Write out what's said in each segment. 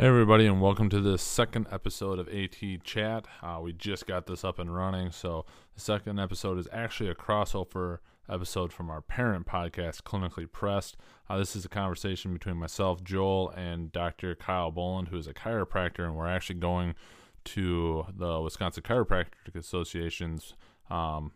Hey, everybody, and welcome to the second episode of AT Chat. Uh, we just got this up and running, so the second episode is actually a crossover episode from our parent podcast, Clinically Pressed. Uh, this is a conversation between myself, Joel, and Dr. Kyle Boland, who is a chiropractor, and we're actually going to the Wisconsin Chiropractic Association's um,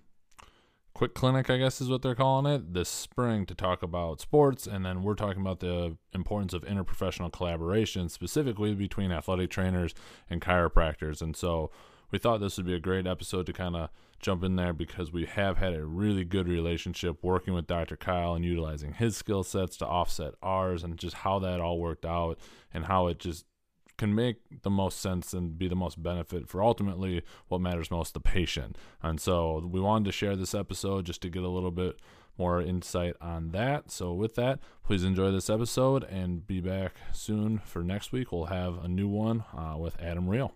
quick clinic, I guess is what they're calling it, this spring to talk about sports. And then we're talking about the importance of interprofessional collaboration, specifically between athletic trainers and chiropractors. And so we thought this would be a great episode to kind of jump in there because we have had a really good relationship working with Dr. Kyle and utilizing his skill sets to offset ours and just how that all worked out and how it just can make the most sense and be the most benefit for ultimately what matters most the patient. And so we wanted to share this episode just to get a little bit more insight on that. So with that, please enjoy this episode and be back soon for next week. We'll have a new one uh, with Adam Real.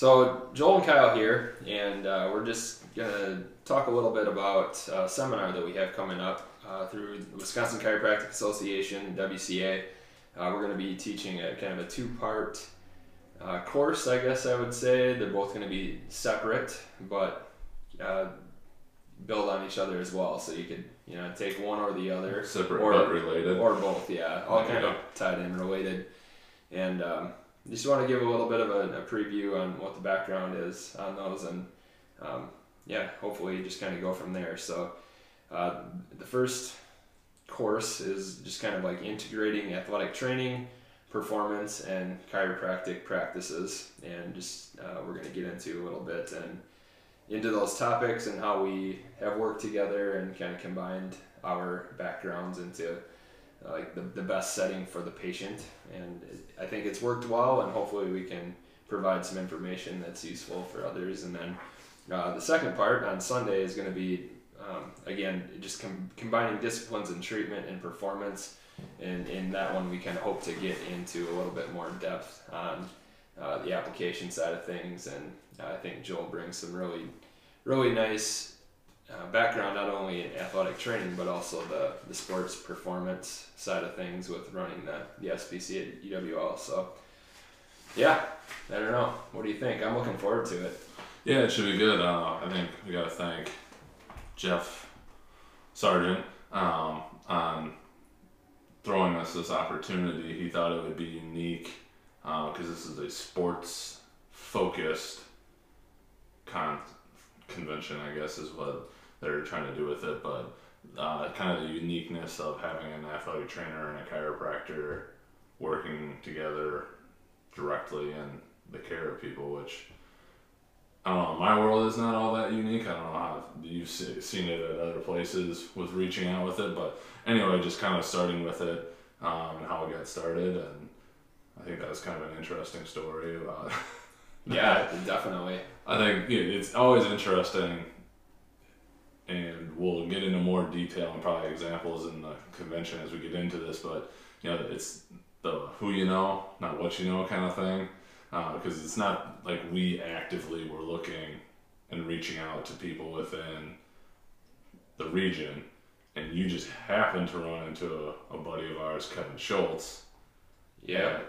So Joel and Kyle here, and uh, we're just gonna talk a little bit about a seminar that we have coming up uh, through the Wisconsin Chiropractic Association (WCA). Uh, we're gonna be teaching a kind of a two-part uh, course, I guess I would say. They're both gonna be separate, but uh, build on each other as well. So you could, you know, take one or the other. Separate Or- but related. Or both, yeah. All kind Yeah. of tied in, related. And um, just want to give a little bit of a, a preview on what the background is on those, and um, yeah, hopefully just kind of go from there. So uh, the first course is just kind of like integrating athletic training, performance, and chiropractic practices, and just uh, we're going to get into a little bit and into those topics and how we have worked together and kind of combined our backgrounds into uh, like the, the best setting for the patient. And i think it's worked well and hopefully we can provide some information that's useful for others. And then uh, the second part on sunday is going to be um, again just com- combining disciplines and treatment and performance. And in that one we kind of hope to get into a little bit more depth on uh, the application side of things. And i think joel brings some really really nice uh, background not only in athletic training but also the, the sports performance side of things with running the, the SPC at UWL. So, yeah, I don't know. What do you think? I'm looking forward to it. Yeah, it should be good. Uh, I think we got to thank Jeff Sargent um, on throwing us this opportunity. He thought it would be unique because this is a sports focused con- convention, I guess, is what they're trying to do with it. But uh, kind of the uniqueness of having an athletic trainer and a chiropractor working together directly in the care of people, which I don't know. My world is not all that unique. I don't know how you've se- seen it at other places with reaching out with it, but anyway, just kind of starting with it um, and how it got started, and I think that's kind of an interesting story about. Yeah, definitely. I think it's always interesting, and we'll get into more detail and probably examples in the convention as we get into this. But you know, it's the who you know, not what you know kind of thing, uh, because it's not like we actively were looking and reaching out to people within the region, and you just happened to run into a, a buddy of ours, Kevin Schultz. Yeah,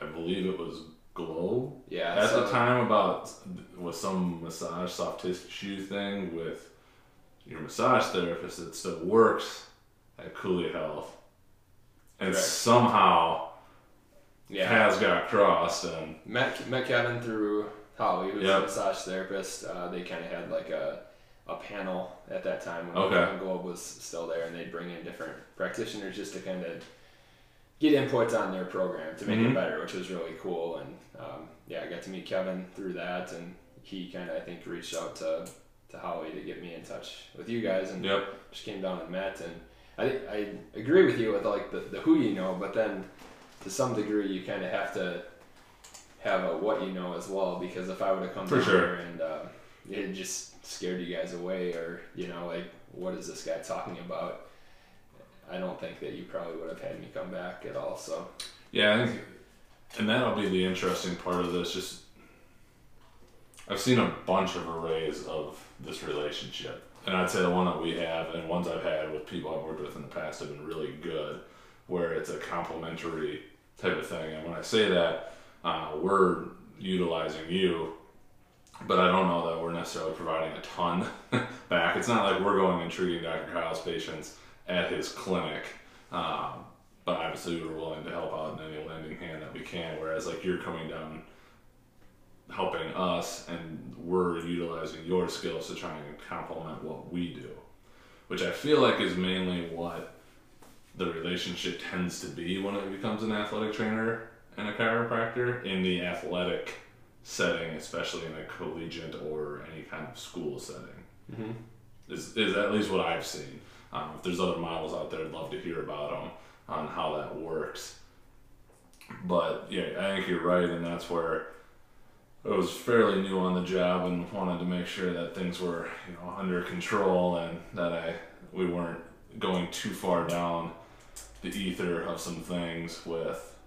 I believe it was Globe yeah. at so, the time about was some massage soft tissue thing with your massage therapist that still works at Cooley Health, and Correct. somehow yeah, paths got crossed, and met met Kevin through Holly, who's Yep. a massage therapist. Uh, they kind of had like a a panel at that time when Okay. Kevin Globe was still there, and they'd bring in different practitioners just to kind of get inputs on their program to make Mhm. it better, which was really cool. And um, yeah, I got to meet Kevin through that, and he kind of I think reached out to to Holly to get me in touch with you guys, and yep, just came down and met and I, I agree with you with like the, the who you know but then to some degree you kind of have to have a what you know as well because if I would have come For down sure. here and uh, it just scared you guys away or you know like what is this guy talking about I don't think that you probably would have had me come back at all so Yeah, I think, and that'll be the interesting part of this. Just, I've seen a bunch of arrays of this relationship, and I'd say the one that we have and ones I've had with people I've worked with in the past have been really good, where it's a complementary type of thing. And when I say that, uh, we're utilizing you, but I don't know that we're necessarily providing a ton back. It's not like we're going and treating Dr. Kyle's patients at his clinic. Um, but obviously we're willing to help out in any lending hand that we can. Whereas like you're coming down, helping us, and we're utilizing your skills to try and complement what we do, which I feel like is mainly what the relationship tends to be when it becomes an athletic trainer and a chiropractor in the athletic setting, especially in a collegiate or any kind of school setting. mm-hmm. Is is at least what I've seen. Um, if there's other models out there, I'd love to hear about them on how that works. But yeah, I think you're right, and that's where I was fairly new on the job and wanted to make sure that things were you know under control and that I we weren't going too far down the ether of some things with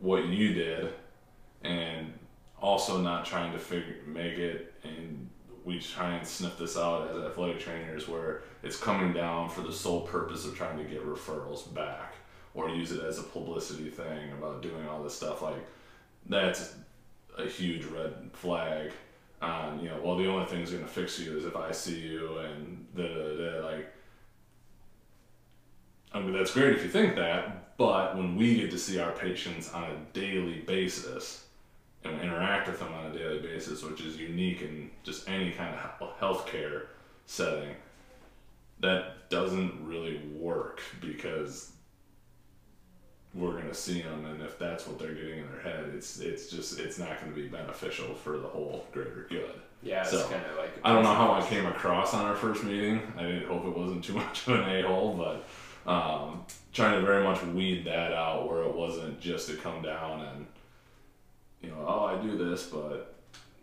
what you did, and also not trying to figure make it and we try and sniff this out as athletic trainers where it's coming down for the sole purpose of trying to get referrals back or use it as a publicity thing about doing all this stuff like that's a huge red flag on you know well the only thing that's going to fix you is if i see you and da like I mean, that's great if you think that, but when we get to see our patients on a daily basis, and interact with them on a daily basis, which is unique in just any kind of healthcare setting, that doesn't really work because we're going to see them, and if that's what they're getting in their head, it's it's just it's not going to be beneficial for the whole greater good. yeah it's So, kind of like I don't know how I came across on our first meeting. I didn't hope it wasn't too much of an a hole, but um, trying to very much weed that out where it wasn't just to come down and you know, oh, I do this, but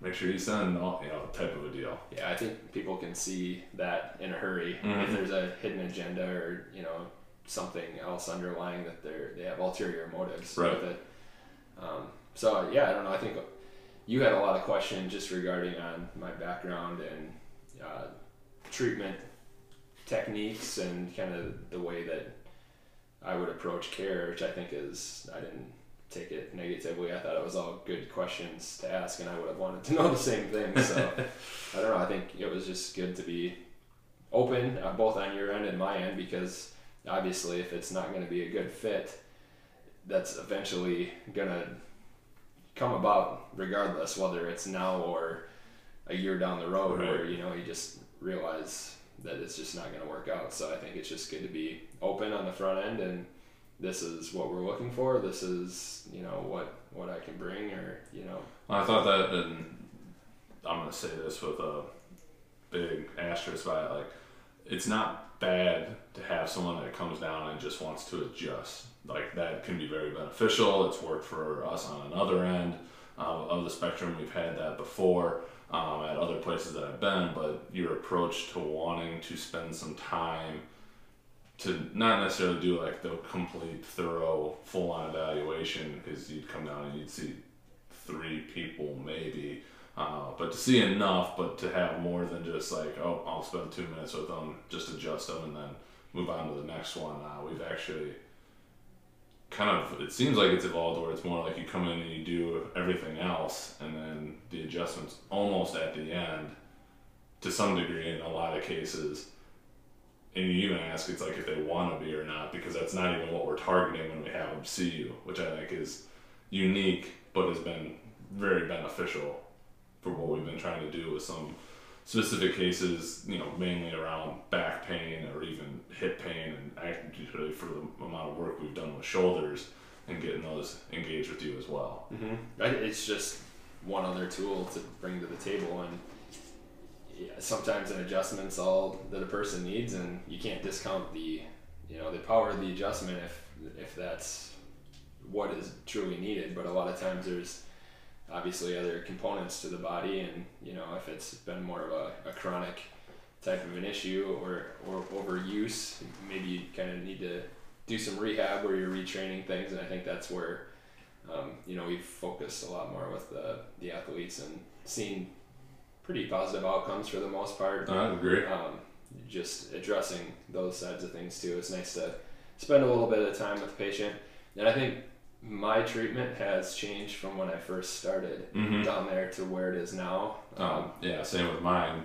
make sure you send all you know type of a deal. Yeah, I think people can see that in a hurry Mhm. if there's a hidden agenda or you know something else underlying that they're they have ulterior motives Right. with it. Um, so yeah, I don't know. I think you had a lot of questions just regarding on my background and uh, treatment techniques and kind of the way that I would approach care, which I think is I didn't take it negatively. I thought it was all good questions to ask, and I would have wanted to know the same thing. So. I don't know. I think it was just good to be open, uh, both on your end and my end, because obviously, if it's not going to be a good fit, that's eventually going to come about, regardless whether it's now or a year down the road, Right. where you know you just realize that it's just not going to work out. So I think it's just good to be open on the front end, and this is what we're looking for. This is you know what what I can bring, or you know I thought that, and I'm gonna say this with a big asterisk by it, like it's not bad to have someone that comes down and just wants to adjust. Like that can be very beneficial. It's worked for us on another end um, of the spectrum. We've had that before um, at other places that I've been. But your approach to wanting to spend some time to not necessarily do like the complete, thorough, full-on evaluation, because you'd come down and you'd see three people maybe. Uh, but to see enough, but to have more than just like, oh, I'll spend two minutes with them, just adjust them, and then move on to the next one. Uh, we've actually kind of, it seems like it's evolved where it's more like you come in and you do everything else, and then the adjustments almost at the end, to some degree, in a lot of cases. And you even ask, it's like if they want to be or not, because that's not even what we're targeting when we have them see you, which I think is unique, but has been very beneficial for what we've been trying to do with some specific cases, you know, mainly around back pain or even hip pain, and actually for the amount of work we've done with shoulders and getting those engaged with you as well. Mm-hmm. It's just one other tool to bring to the table, and yeah, sometimes an adjustment's all that a person needs, and you can't discount the, you know, the power of the adjustment if if that's what is truly needed. But a lot of times there's obviously other components to the body, and you know if it's been more of a, a chronic type of an issue or or overuse, maybe you kind of need to do some rehab where you're retraining things, and I think that's where um, you know we've focused a lot more with the the athletes and seen pretty positive outcomes for the most part. I agree. Um, just addressing those sides of things too. It's nice to spend a little bit of time with the patient, and I think my treatment has changed from when I first started Mhm. down there to where it is now. Um, yeah, same with mine.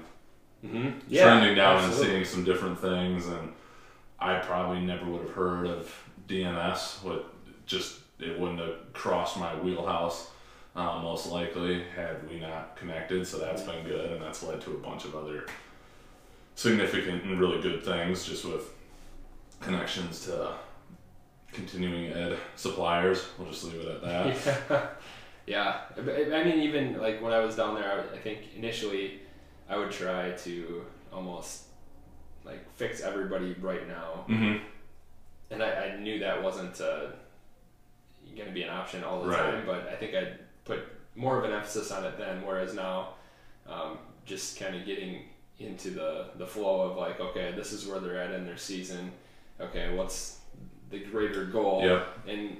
mhm. Trending down absolutely. and seeing some different things, and I probably never would have heard of DNS. What just it wouldn't have crossed my wheelhouse, uh, most likely, had we not connected. So that's been good, and that's led to a bunch of other significant and really good things, just with connections to continuing ed suppliers. We'll just leave it at that. Yeah, yeah. I- I mean, even like when I was down there, I I think initially I would try to almost like fix everybody right now, Mm-hmm. and I, I knew that wasn't uh, going to be an option all the Right. time. But I think I'd put more of an emphasis on it then, whereas now, um, just kind of getting into the the flow of like, okay, this is where they're at in their season. Okay, what's the greater goal? Yep, and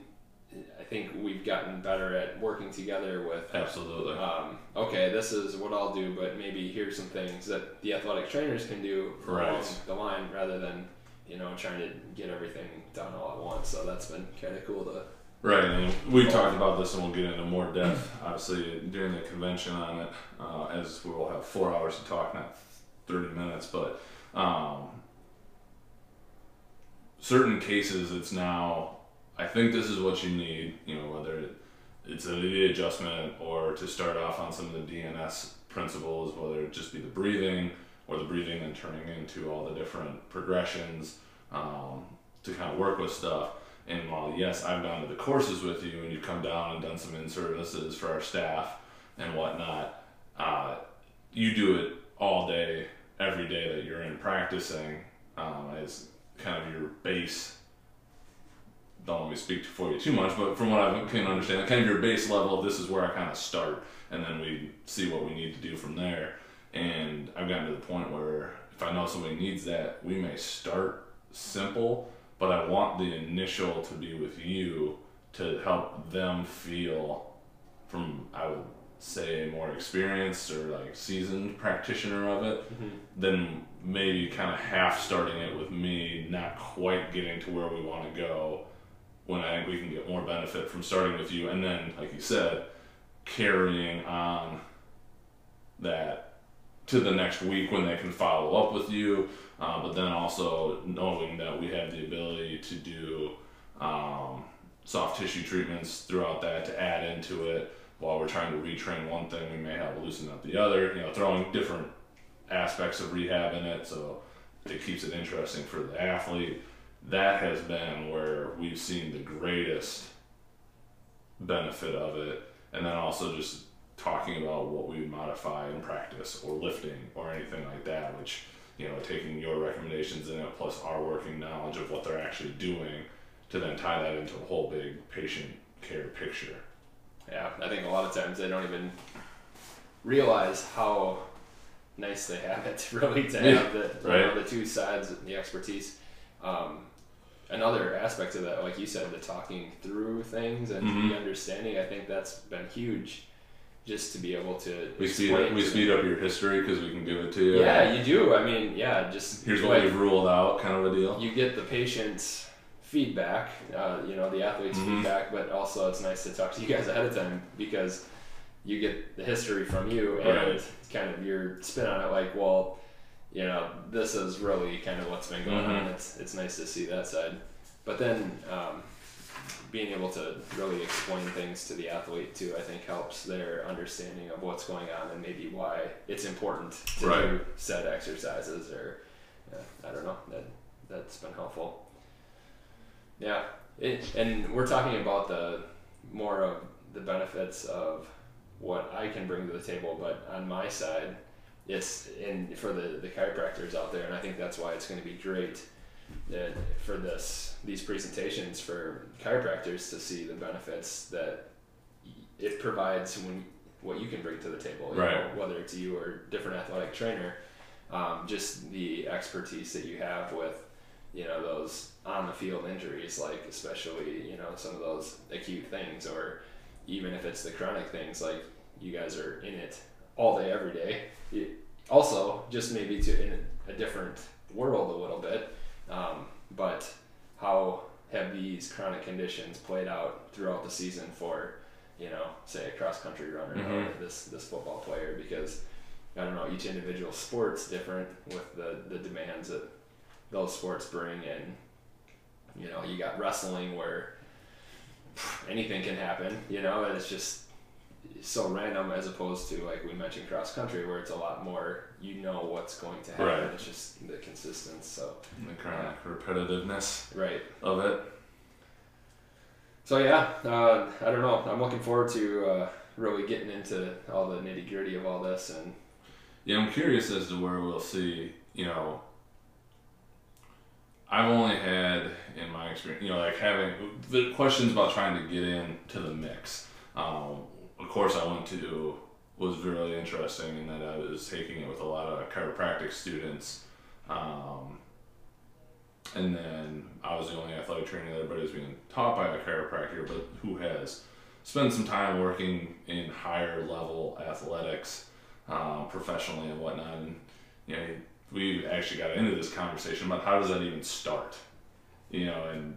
I think we've gotten better at working together with. absolutely. Um, okay, this is what I'll do, but maybe here's some things that the athletic trainers can do Right. along the line, rather than you know trying to get everything done all at once. So that's been kind of cool to. Right, and we've talked about this, and we'll get into more depth, obviously, during the convention on it, uh, as we will have four hours to talk, not thirty minutes. But um, certain cases, it's now. I think this is what you need. You know, whether it's a knee adjustment or to start off on some of the DNS principles, whether it just be the breathing or the breathing and turning into all the different progressions um, to kind of work with stuff. And while yes, I've gone to the courses with you, and you've come down and done some in services for our staff and whatnot, uh, you do it all day, every day that you're in practicing um, kind of your base. Don't let me speak for you too much, but from what I can understand, kind of your base level. This is where I kind of start, and then we see what we need to do from there. And I've gotten to the point where if I know somebody needs that, we may start simple, but I want the initial to be with you to help them feel from I would say more experienced or like seasoned practitioner of it then maybe kind of half starting it with me, not quite getting to where we want to go. When I think we can get more benefit from starting with you, and then, like you said, carrying on that to the next week when they can follow up with you. Uh, but then also knowing that we have the ability to do um, soft tissue treatments throughout that to add into it while we're trying to retrain one thing, we may have loosen up the other. You know, throwing different aspects of rehab in it, so it keeps it interesting for the athlete. That has been where we've seen the greatest benefit of it, and then also just talking about what we modify in practice or lifting or anything like that, which you know, taking your recommendations in it plus our working knowledge of what they're actually doing to then tie that into a whole big patient care picture. Yeah, I think a lot of times they don't even realize how nice they have it really to have the you know, the two sides and the expertise. Um, another aspect of that, like you said, the talking through things and Mhm. the understanding. I think that's been huge, just to be able to We speed up, we speed them. up your history because we can give it to you. Yeah, you do. I mean, yeah, just Here's like, what we've ruled out, kind of a deal. you get the patient's feedback, uh, you know, the athlete's Mhm. feedback, but also it's nice to talk to you guys ahead of time because you get the history from you and Right. kind of your spin on it like, well, you know, this is really kind of what's been going on. Mhm. It's it's nice to see that side. But then um, being able to really explain things to the athlete too, I think helps their understanding of what's going on and maybe why it's important to Right. do said exercises or I don't know. That that's been helpful. Yeah, it, and we're talking about the more of the benefits of what I can bring to the table, but on my side, it's in for the the chiropractors out there, and I think that's why it's going to be great for this these presentations for chiropractors to see the benefits that it provides when what you can bring to the table, Right. know, whether it's you or different athletic trainer, um, just the expertise that you have with you know those on the field injuries, like especially you know some of those acute things, or even if it's the chronic things, like you guys are in it all day, every day. It, also, just maybe to in a different world a little bit, um, but how have these chronic conditions played out throughout the season for you know say a cross country runner or Mhm. this this football player because I don't know each individual sport's different with the the demands that those sports bring and you know you got wrestling where anything can happen you know and it's just so random as opposed to like we mentioned cross country where it's a lot more you know what's going to happen Right. it's just the consistency so The chronic repetitiveness right of it. so yeah uh, i don't know i'm looking forward to uh, really getting into all the nitty gritty of all this and Yeah, I'm curious as to where we'll see, you know, I've only had in my experience, you know, like having the questions about trying to get into the mix. Um, of course, I went to was really interesting in that I was taking it with a lot of chiropractic students, um, and then I was the only athletic trainer that everybody was being taught by a chiropractor, but who has spent some time working in higher level athletics um, professionally and whatnot. And you know, we actually got into this conversation about how does that even start, you know, and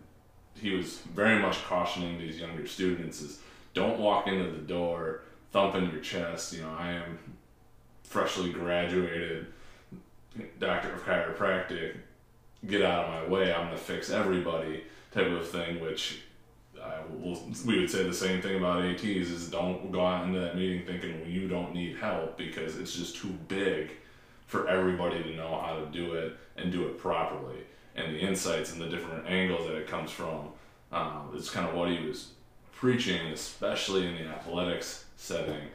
he was very much cautioning these younger students is don't walk into the door thumping your chest. You know, I am freshly graduated doctor of chiropractic. Get out of my way. I'm gonna fix everybody type of thing, which I will, we would say the same thing about ATs is don't go out into that meeting thinking well, you don't need help because it's just too big for everybody to know how to do it and do it properly. And the insights and the different angles that it comes from um, is kind of what he was preaching, especially in the athletics setting.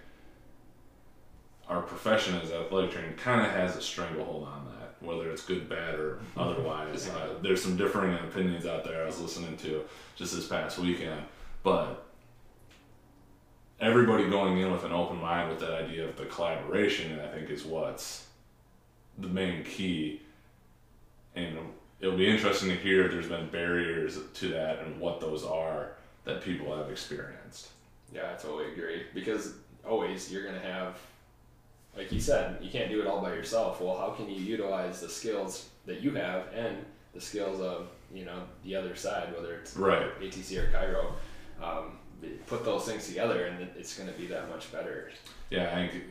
Our profession as athletic training kind of has a stranglehold on that, whether it's good, bad, or otherwise. Uh, there's some differing opinions out there I was listening to just this past weekend, but everybody going in with an open mind with that idea of the collaboration, I think, is what's the main key. And it'll be interesting to hear if there's been barriers to that and what those are that people have experienced. Yeah, I totally agree. Because always you're gonna have, like you said, you can't do it all by yourself. Well, how can you utilize the skills that you have and the skills of you know the other side, whether it's Right. ATC or chiro, um, put those things together, and it's gonna be that much better. Yeah, I think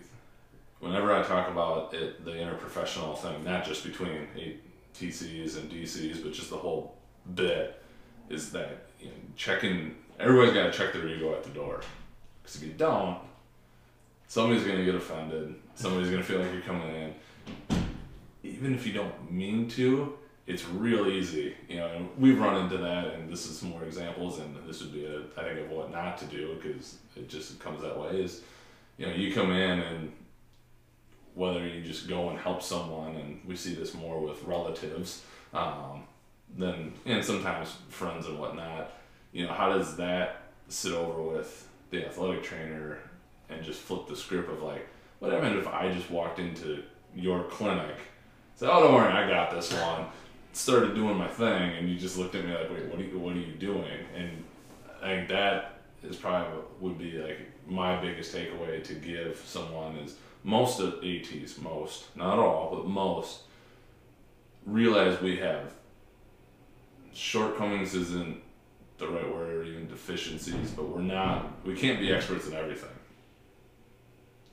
whenever I talk about it, the interprofessional thing, not just between TCs and DCs, but just the whole bit, is that you know, checking. Everybody's got to check their ego at the door, because if you don't, somebody's gonna get offended. Somebody's gonna feel like you're coming in, even if you don't mean to. It's real easy, you know. We've run into that, and this is some more examples, and this would be a, I think of what not to do because it just comes that way. Is you know, you come in and whether you just go and help someone, and we see this more with relatives, um, than and sometimes friends and whatnot. You know, how does that sit over with the athletic trainer and just flip the script of like, what happened if I just walked into your clinic, said, "Oh, don't worry, I got this one," started doing my thing, and you just looked at me like, "Wait, what are you, what are you doing?" And I think that is probably would be like my biggest takeaway to give someone is most of ATs, most, not all, but most, realize we have shortcomings isn't the right word or even deficiencies, but we're not, we can't be experts in everything.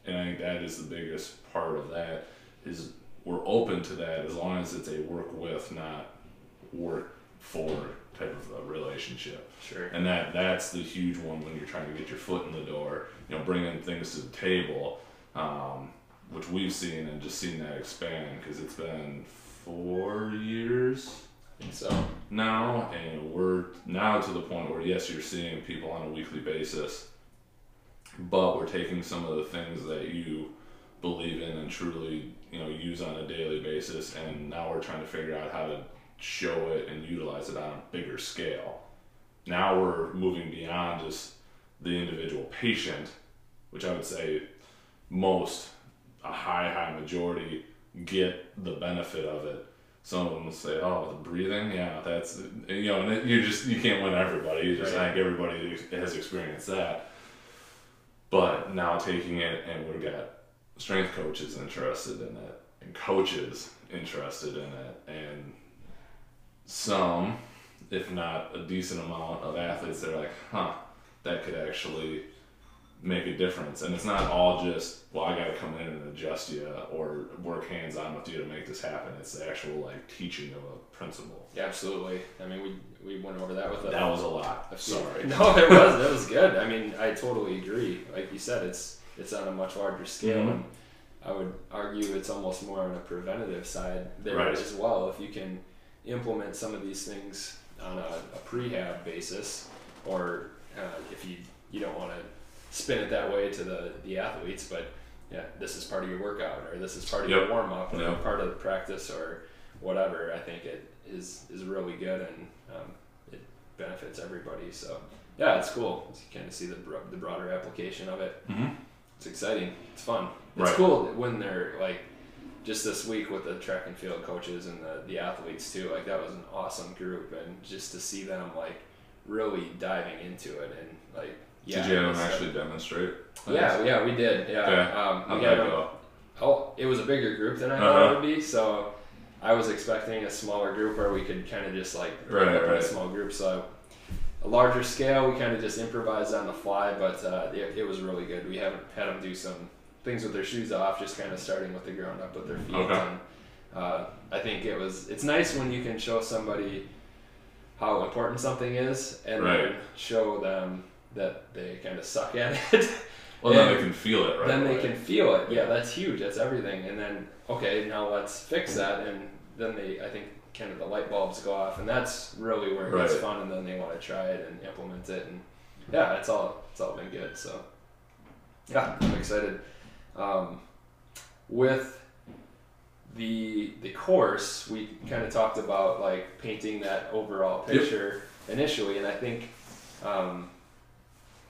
And I think that is the biggest part of that is we're open to that as long as it's a work with, not work for type of a relationship Sure. and that that's the huge one when you're trying to get your foot in the door you know bringing things to the table um, which we've seen and just seen that expand because it's been four years So now and we're now to the point where yes you're seeing people on a weekly basis but we're taking some of the things that you believe in and truly you know use on a daily basis and now we're trying to figure out how to show it and utilize it on a bigger scale. Now we're moving beyond just the individual patient, which I would say most, a high, high majority, get the benefit of it. Some of them will say, "Oh, the breathing, yeah, that's you know," and you just you can't win everybody. You just Right. Think everybody has experienced that. But now taking it, and we've got strength coaches interested in it, and coaches interested in it, and some, if not a decent amount of athletes that are like, huh, that could actually make a difference. And it's not all just, well, I got to come in and adjust you or work hands on with you to make this happen. It's the actual like teaching of a principle. Yeah, absolutely. I mean, we we went over that with a, That was a lot. few- Sorry. No, it was it was good. I mean, I totally agree. Like you said, it's it's on a much larger scale, Mhm. and I would argue it's almost more on a preventative side there Right. as well. If you can implement some of these things on a, a prehab basis, or uh, if you you don't want to spin it that way to the the athletes, but yeah, this is part of your workout, or this is part of your Yep. warm up, or Yep. part of the practice, or whatever. I think it is is really good and um, it benefits everybody. So yeah, it's cool. You kind of see the the broader application of it. Mm-hmm. It's exciting. It's fun. It's Right. cool when they're like just this week with the track and field coaches and the, the athletes too. Like that was an awesome group and just to see them like really diving into it and like yeah. Did you have them actually demonstrate? Yeah, yeah, we did. Yeah. Okay. Um, How'd we that had them go? Oh, it was a bigger group than I thought Uh-huh. it would be. So I was expecting a smaller group where we could kind of just like Right, up in a small group. So a larger scale, we kind of just improvised on the fly, but uh, it, it was really good. We haven't had them do some things with their shoes off, just kind of starting with the ground up with their feet. Okay. And uh, I think it was. It's nice when you can show somebody how important something is, and then Right. show them that they kind of suck at it. Well, then they can feel it, right? then they can feel it. Yeah, that's huge. That's everything. And then okay, now let's fix that. And then they, I think, kind of the light bulbs go off, and that's really where it gets fun. And then they want to try it and implement it. And yeah, it's all it's all been good. So yeah, I'm excited. Um, with the the course, we kind of talked about like painting that overall Yep. picture initially, and I think um,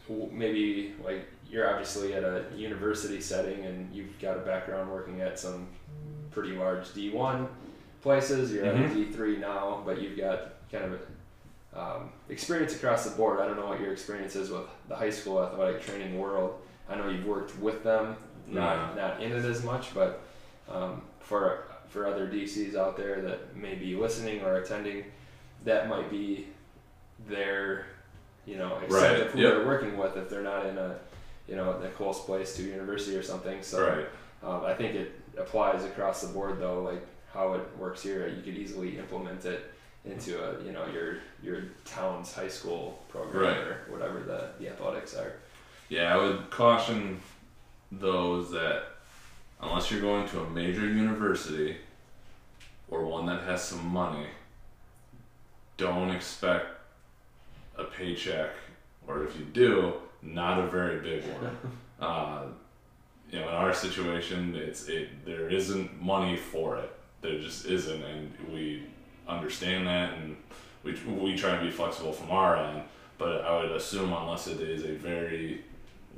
maybe like you're obviously at a university setting and you've got a background working at some pretty large D1 places. You're at Mhm. a D3 now, but you've got kind of um, experience across the board. I don't know what your experience is with the high school athletic training world. I know you've worked with them, not not in it as much, but um, for for other DCs out there that may be listening or attending, that might be their you know except Right, of who yep. they're working with if they're not in a you know a close place to university or something. So right. um, I think it applies across the board though, like how it works here. You could easily implement it into a you know your your town's high school program Right. or whatever the, the athletics are. Yeah, I would caution those that unless you're going to a major university or one that has some money, don't expect a paycheck, or if you do, not a very big one. uh, you know, in our situation, it's it there isn't money for it. There just isn't, and we understand that, and we we try and be flexible from our end. But I would assume unless it is a very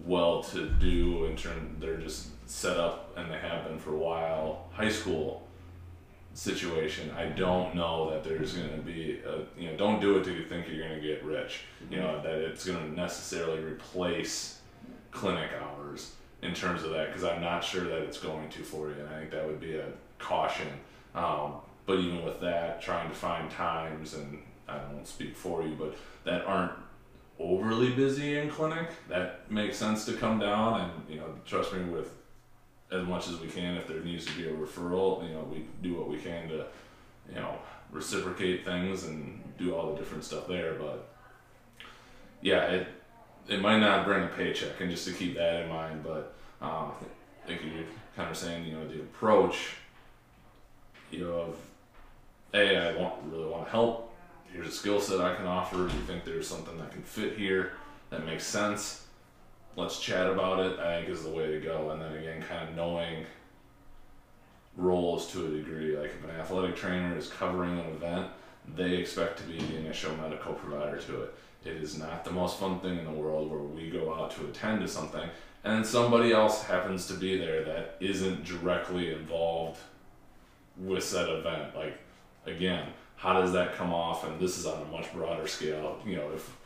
well-to-do in term, they're just set up and they have been for a while. High school situation, I don't know that there's going to be a you know don't do it till you think you're going to get rich. You know that it's going to necessarily replace clinic hours in terms of that because I'm not sure that it's going to for you, and I think that would be a caution. Um, but even with that, trying to find times, and I won't speak for you, but that aren't overly busy in clinic, that makes sense to come down and you know trust me with as much as we can. If there needs to be a referral, you know we do what we can to you know reciprocate things and do all the different stuff there. But yeah, it it might not bring a paycheck, and just to keep that in mind. But um, I think you're kind of saying, you know, the approach, you know, of, hey, I want really want to help. Here's a skill set I can offer. Do you think there's something that can fit here that makes sense? Let's chat about it. I think is the way to go. And then again, kind of knowing roles to a degree. Like if an athletic trainer is covering an event, they expect to be the initial medical provider to it. It is not the most fun thing in the world where we go out to attend to something and somebody else happens to be there that isn't directly involved with said event. Like, again, how does that come off? And this is on a much broader scale. You know, if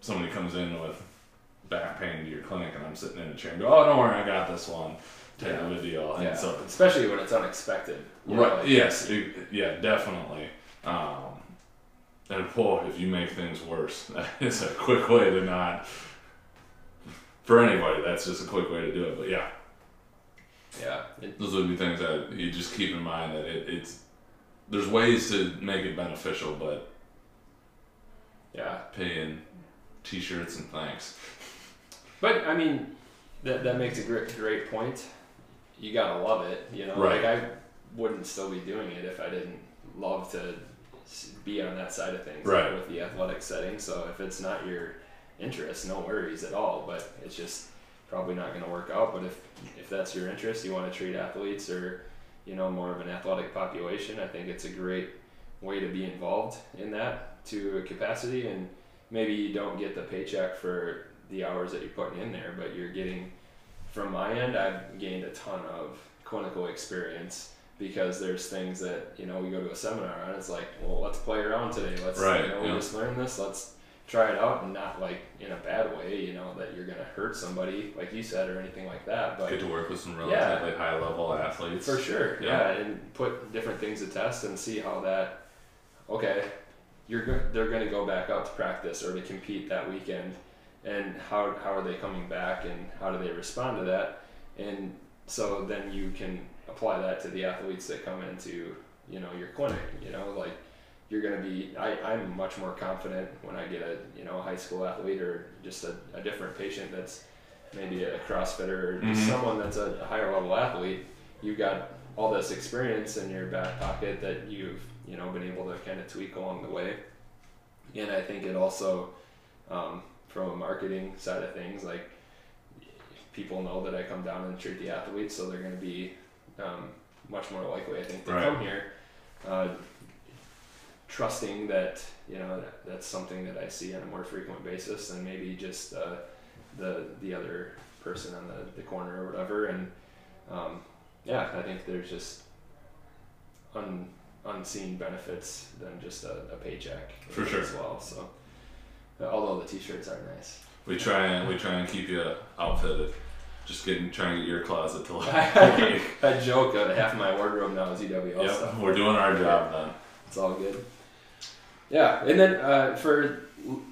somebody comes in with back pain to your clinic and I'm sitting in a chair and go, oh, don't worry, I got this one type yeah. of a deal. And yeah. so, especially when it's unexpected. Right. Know, like, yes. It, yeah, definitely. Um, and boy, if you make things worse, that is a quick way to not. For anybody, that's just a quick way to do it. But yeah. Yeah. It, Those would be things that you just keep in mind that it, it's. There's ways to make it beneficial, but. Yeah. Paying t shirts and thanks. But, I mean, that, that makes a great, great point. You gotta love it, you know? Right. Like, I wouldn't still be doing it if I didn't love to be on that side of things right. with the athletic setting. So if it's not your interest, no worries at all. But it's just probably not going to work out. But if if that's your interest, you want to treat athletes or you know more of an athletic population, I think it's a great way to be involved in that to a capacity. And maybe you don't get the paycheck for the hours that you're putting in there, but you're getting. From my end, I've gained a ton of clinical experience because there's things that you know we go to a seminar and it's like well let's play around today let's right, you know yeah. we just learn this let's try it out and not like in a bad way you know that you're gonna hurt somebody like you said or anything like that but get to work with some relatively yeah, high level athletes for sure yeah. yeah. and put different things to test and see how that okay you're go- they're gonna go back out to practice or to compete that weekend and how, how are they coming back and how do they respond to that and so then you can apply that to the athletes that come into you know your clinic. You know, like you're going to be. I, I'm much more confident when I get a you know a high school athlete or just a, a different patient that's maybe a CrossFitter or just mm-hmm. someone that's a, a higher level athlete. You've got all this experience in your back pocket that you've you know been able to kind of tweak along the way. And I think it also, um, from a marketing side of things, like people know that I come down and treat the athletes, so they're going to be um, much more likely, I think, to right. come here, uh, trusting that you know that, that's something that I see on a more frequent basis than maybe just uh, the the other person on the, the corner or whatever. And um, yeah, I think there's just un, unseen benefits than just a, a paycheck for sure as well. So although the t-shirts are nice. We try and we try and keep you outfitted just getting trying to get your closet to look. I, I joke that half of my wardrobe now is UWL yep, stuff. We're doing our job then. It's all good. Yeah, and then uh, for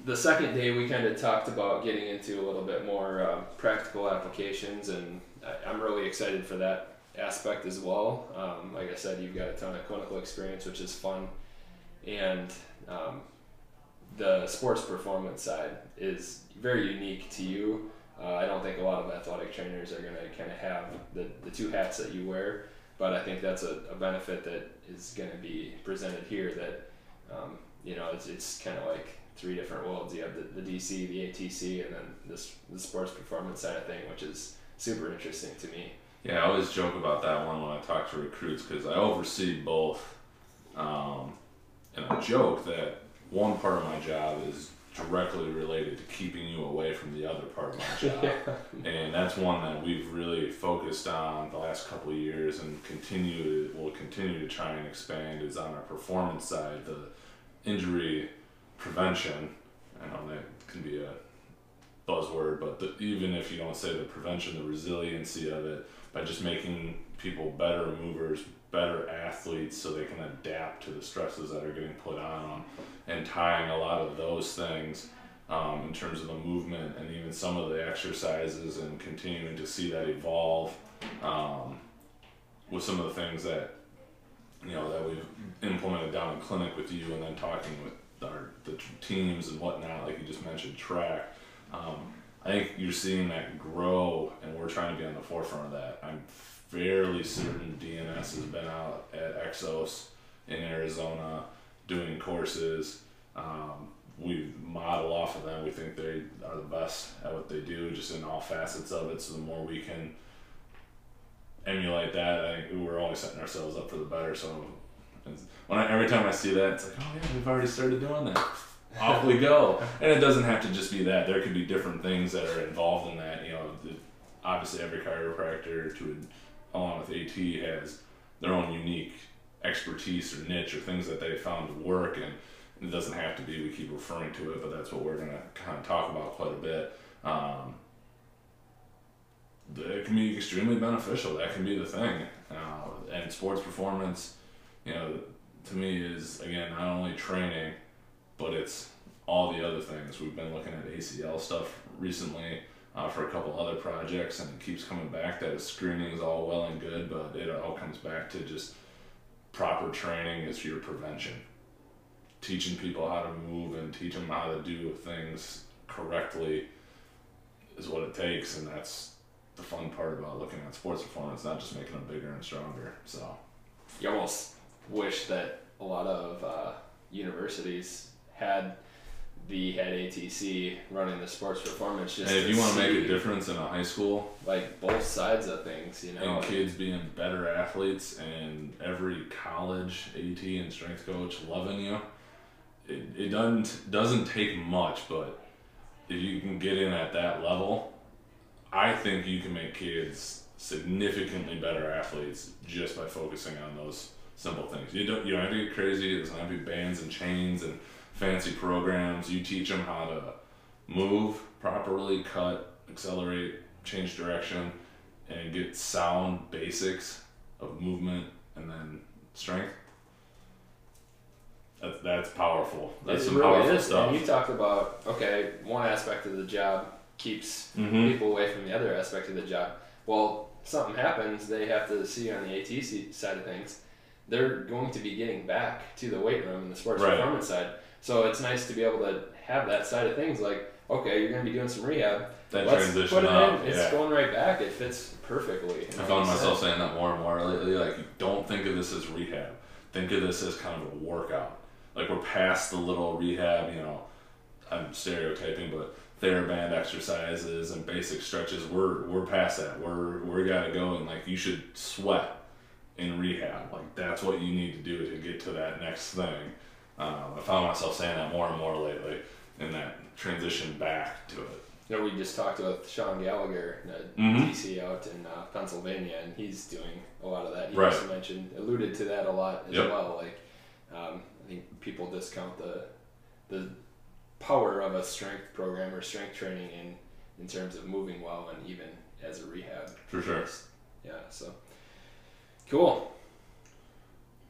the second day, we kind of talked about getting into a little bit more uh, practical applications, and I, am really excited for that aspect as well. Um, like I said, you've got a ton of clinical experience, which is fun, and um, the sports performance side is very unique to you uh, I don't think a lot of athletic trainers are going to kind of have the, the two hats that you wear, but I think that's a, a benefit that is going to be presented here that, um, you know, it's, it's kind of like three different worlds. You have the, the DC, the ATC, and then this the sports performance side of thing, which is super interesting to me. Yeah, I always joke about that one when I talk to recruits because I oversee both. Um, and I joke that one part of my job is directly related to keeping you away from the other part of my job. yeah. And that's one that we've really focused on the last couple of years and continue will continue to try and expand is on our performance side, the injury prevention. I know that can be a buzzword, but the, even if you don't say the prevention, the resiliency of it, by just making people better movers, better athletes so they can adapt to the stresses that are getting put on them and tying a lot of those things um, in terms of the movement and even some of the exercises and continuing to see that evolve um, with some of the things that you know that we've implemented down in clinic with you and then talking with our the teams and whatnot like you just mentioned track. Um, I think you're seeing that grow and we're trying to be on the forefront of that. I'm fairly certain DNS has been out at Exos in Arizona doing courses. Um, we model off of them. We think they are the best at what they do, just in all facets of it. So the more we can emulate that, I think we're always setting ourselves up for the better. So when I, every time I see that, it's like, oh yeah, we've already started doing that. Off we go. And it doesn't have to just be that. There could be different things that are involved in that. You know, the, obviously every chiropractor to along with AT has their own unique expertise or niche or things that they found work and it doesn't have to be we keep referring to it but that's what we're going to kind of talk about quite a bit. Um, it can be extremely beneficial that can be the thing. Uh, and sports performance you know to me is again not only training but it's all the other things. We've been looking at acl stuff recently uh, for a couple other projects, and it keeps coming back that screening is all well and good, but it all comes back to just proper training is your prevention. Teaching people how to move and teach them how to do things correctly is what it takes, and that's the fun part about looking at sports performance, not just making them bigger and stronger. So, you almost wish that a lot of uh, universities had the head ATC running the sports performance. Just hey, if you want to make a difference in a high school, like both sides of things, you know, and kids being better athletes, and every college AT and strength coach loving you, it, it doesn't doesn't take much, but if you can get in at that level, I think you can make kids significantly better athletes just by focusing on those simple things. You don't you don't have to get crazy. It doesn't have to be bands and chains and fancy programs. You teach them how to move properly, cut, accelerate, change direction, and get sound basics of movement and then strength. That's that's powerful. That's it some really powerful is. stuff. And you talked about okay, one aspect of the job keeps Mhm. people away from the other aspect of the job. Well, something happens, they have to see on the ATC side of things. They're going to be getting back to the weight room and the sports Right. performance side. So it's nice to be able to have that side of things. Like, okay, you're going to be doing some rehab. That Let's transition put it up, in. It's yeah. going right back. It fits perfectly. I found myself saying that more and more lately. Like, don't think of this as rehab. Think of this as kind of a workout. Like we're past the little rehab. You know, I'm stereotyping, but TheraBand exercises and basic stretches. We're we're past that. We're we gotta go and like you should sweat in rehab. Like that's what you need to do to get to that next thing. Um, I found myself saying that more and more lately, in that transition back to it. You know, we just talked with Sean Gallagher, a Mhm. DC out in uh, Pennsylvania, and he's doing a lot of that. He Right. also mentioned, alluded to that a lot as Yep. well. Like, um, I think people discount the the power of a strength program or strength training in in terms of moving well and even as a rehab. For sure. Yeah. So cool.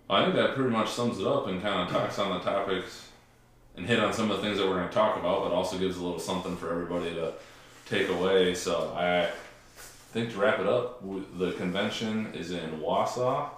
I think that pretty much sums it up and kind of talks on the topics and hit on some of the things that we're going to talk about, but also gives a little something for everybody to take away. So I think to wrap it up, the convention is in Wausau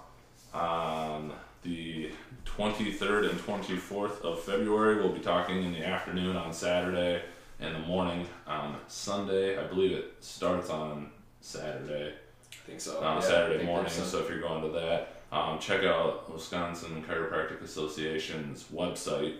on the 23rd and 24th of February. We'll be talking in the afternoon on Saturday and the morning on Sunday. I believe it starts on Saturday I think so. on Yeah, Saturday morning. some- So if you're going to that, um, check out Wisconsin Chiropractic Association's website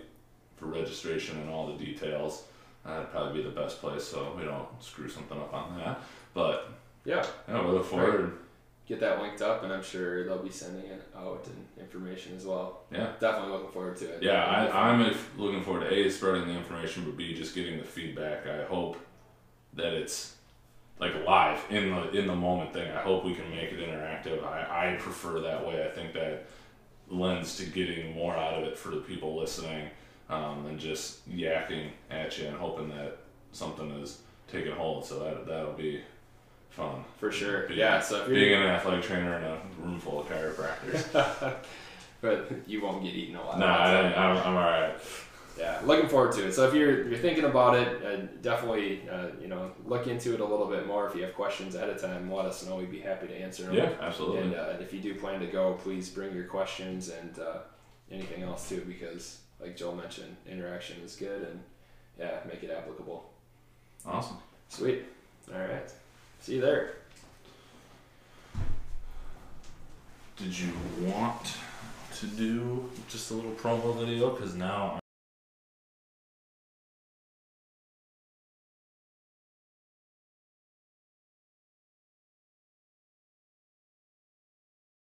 for registration and all the details. That'd probably be the best place, so we don't screw something up on that. But yeah, yeah, we look forward. get that linked up, and I'm sure they'll be sending it out and information as well. Yeah, Definitely looking forward to it. yeah. I, I'm if- looking forward to a spreading the information, but b just getting the feedback. I hope that it's like live in the in the moment thing. I hope we can make it interactive. I, I prefer that way. I think that lends to getting more out of it for the people listening um, than just yakking at you and hoping that something is taking hold. So that that'll be fun. for sure. Being- yeah. So Being an athletic trainer in a room full of chiropractors. but you won't get eaten alive. nah, I, I'm, I'm all right. Yeah, looking forward to it. So if you're you're thinking about it, uh, definitely uh, you know look into it a little bit more. If you have questions ahead of time, let us know. We'd be happy to answer them. Yeah, absolutely. And uh, if you do plan to go, please bring your questions and uh, anything else too, because like Joel mentioned, interaction is good and yeah, make it applicable. Awesome. Sweet. All right. See you there. Did you want to do just a little promo video? Because now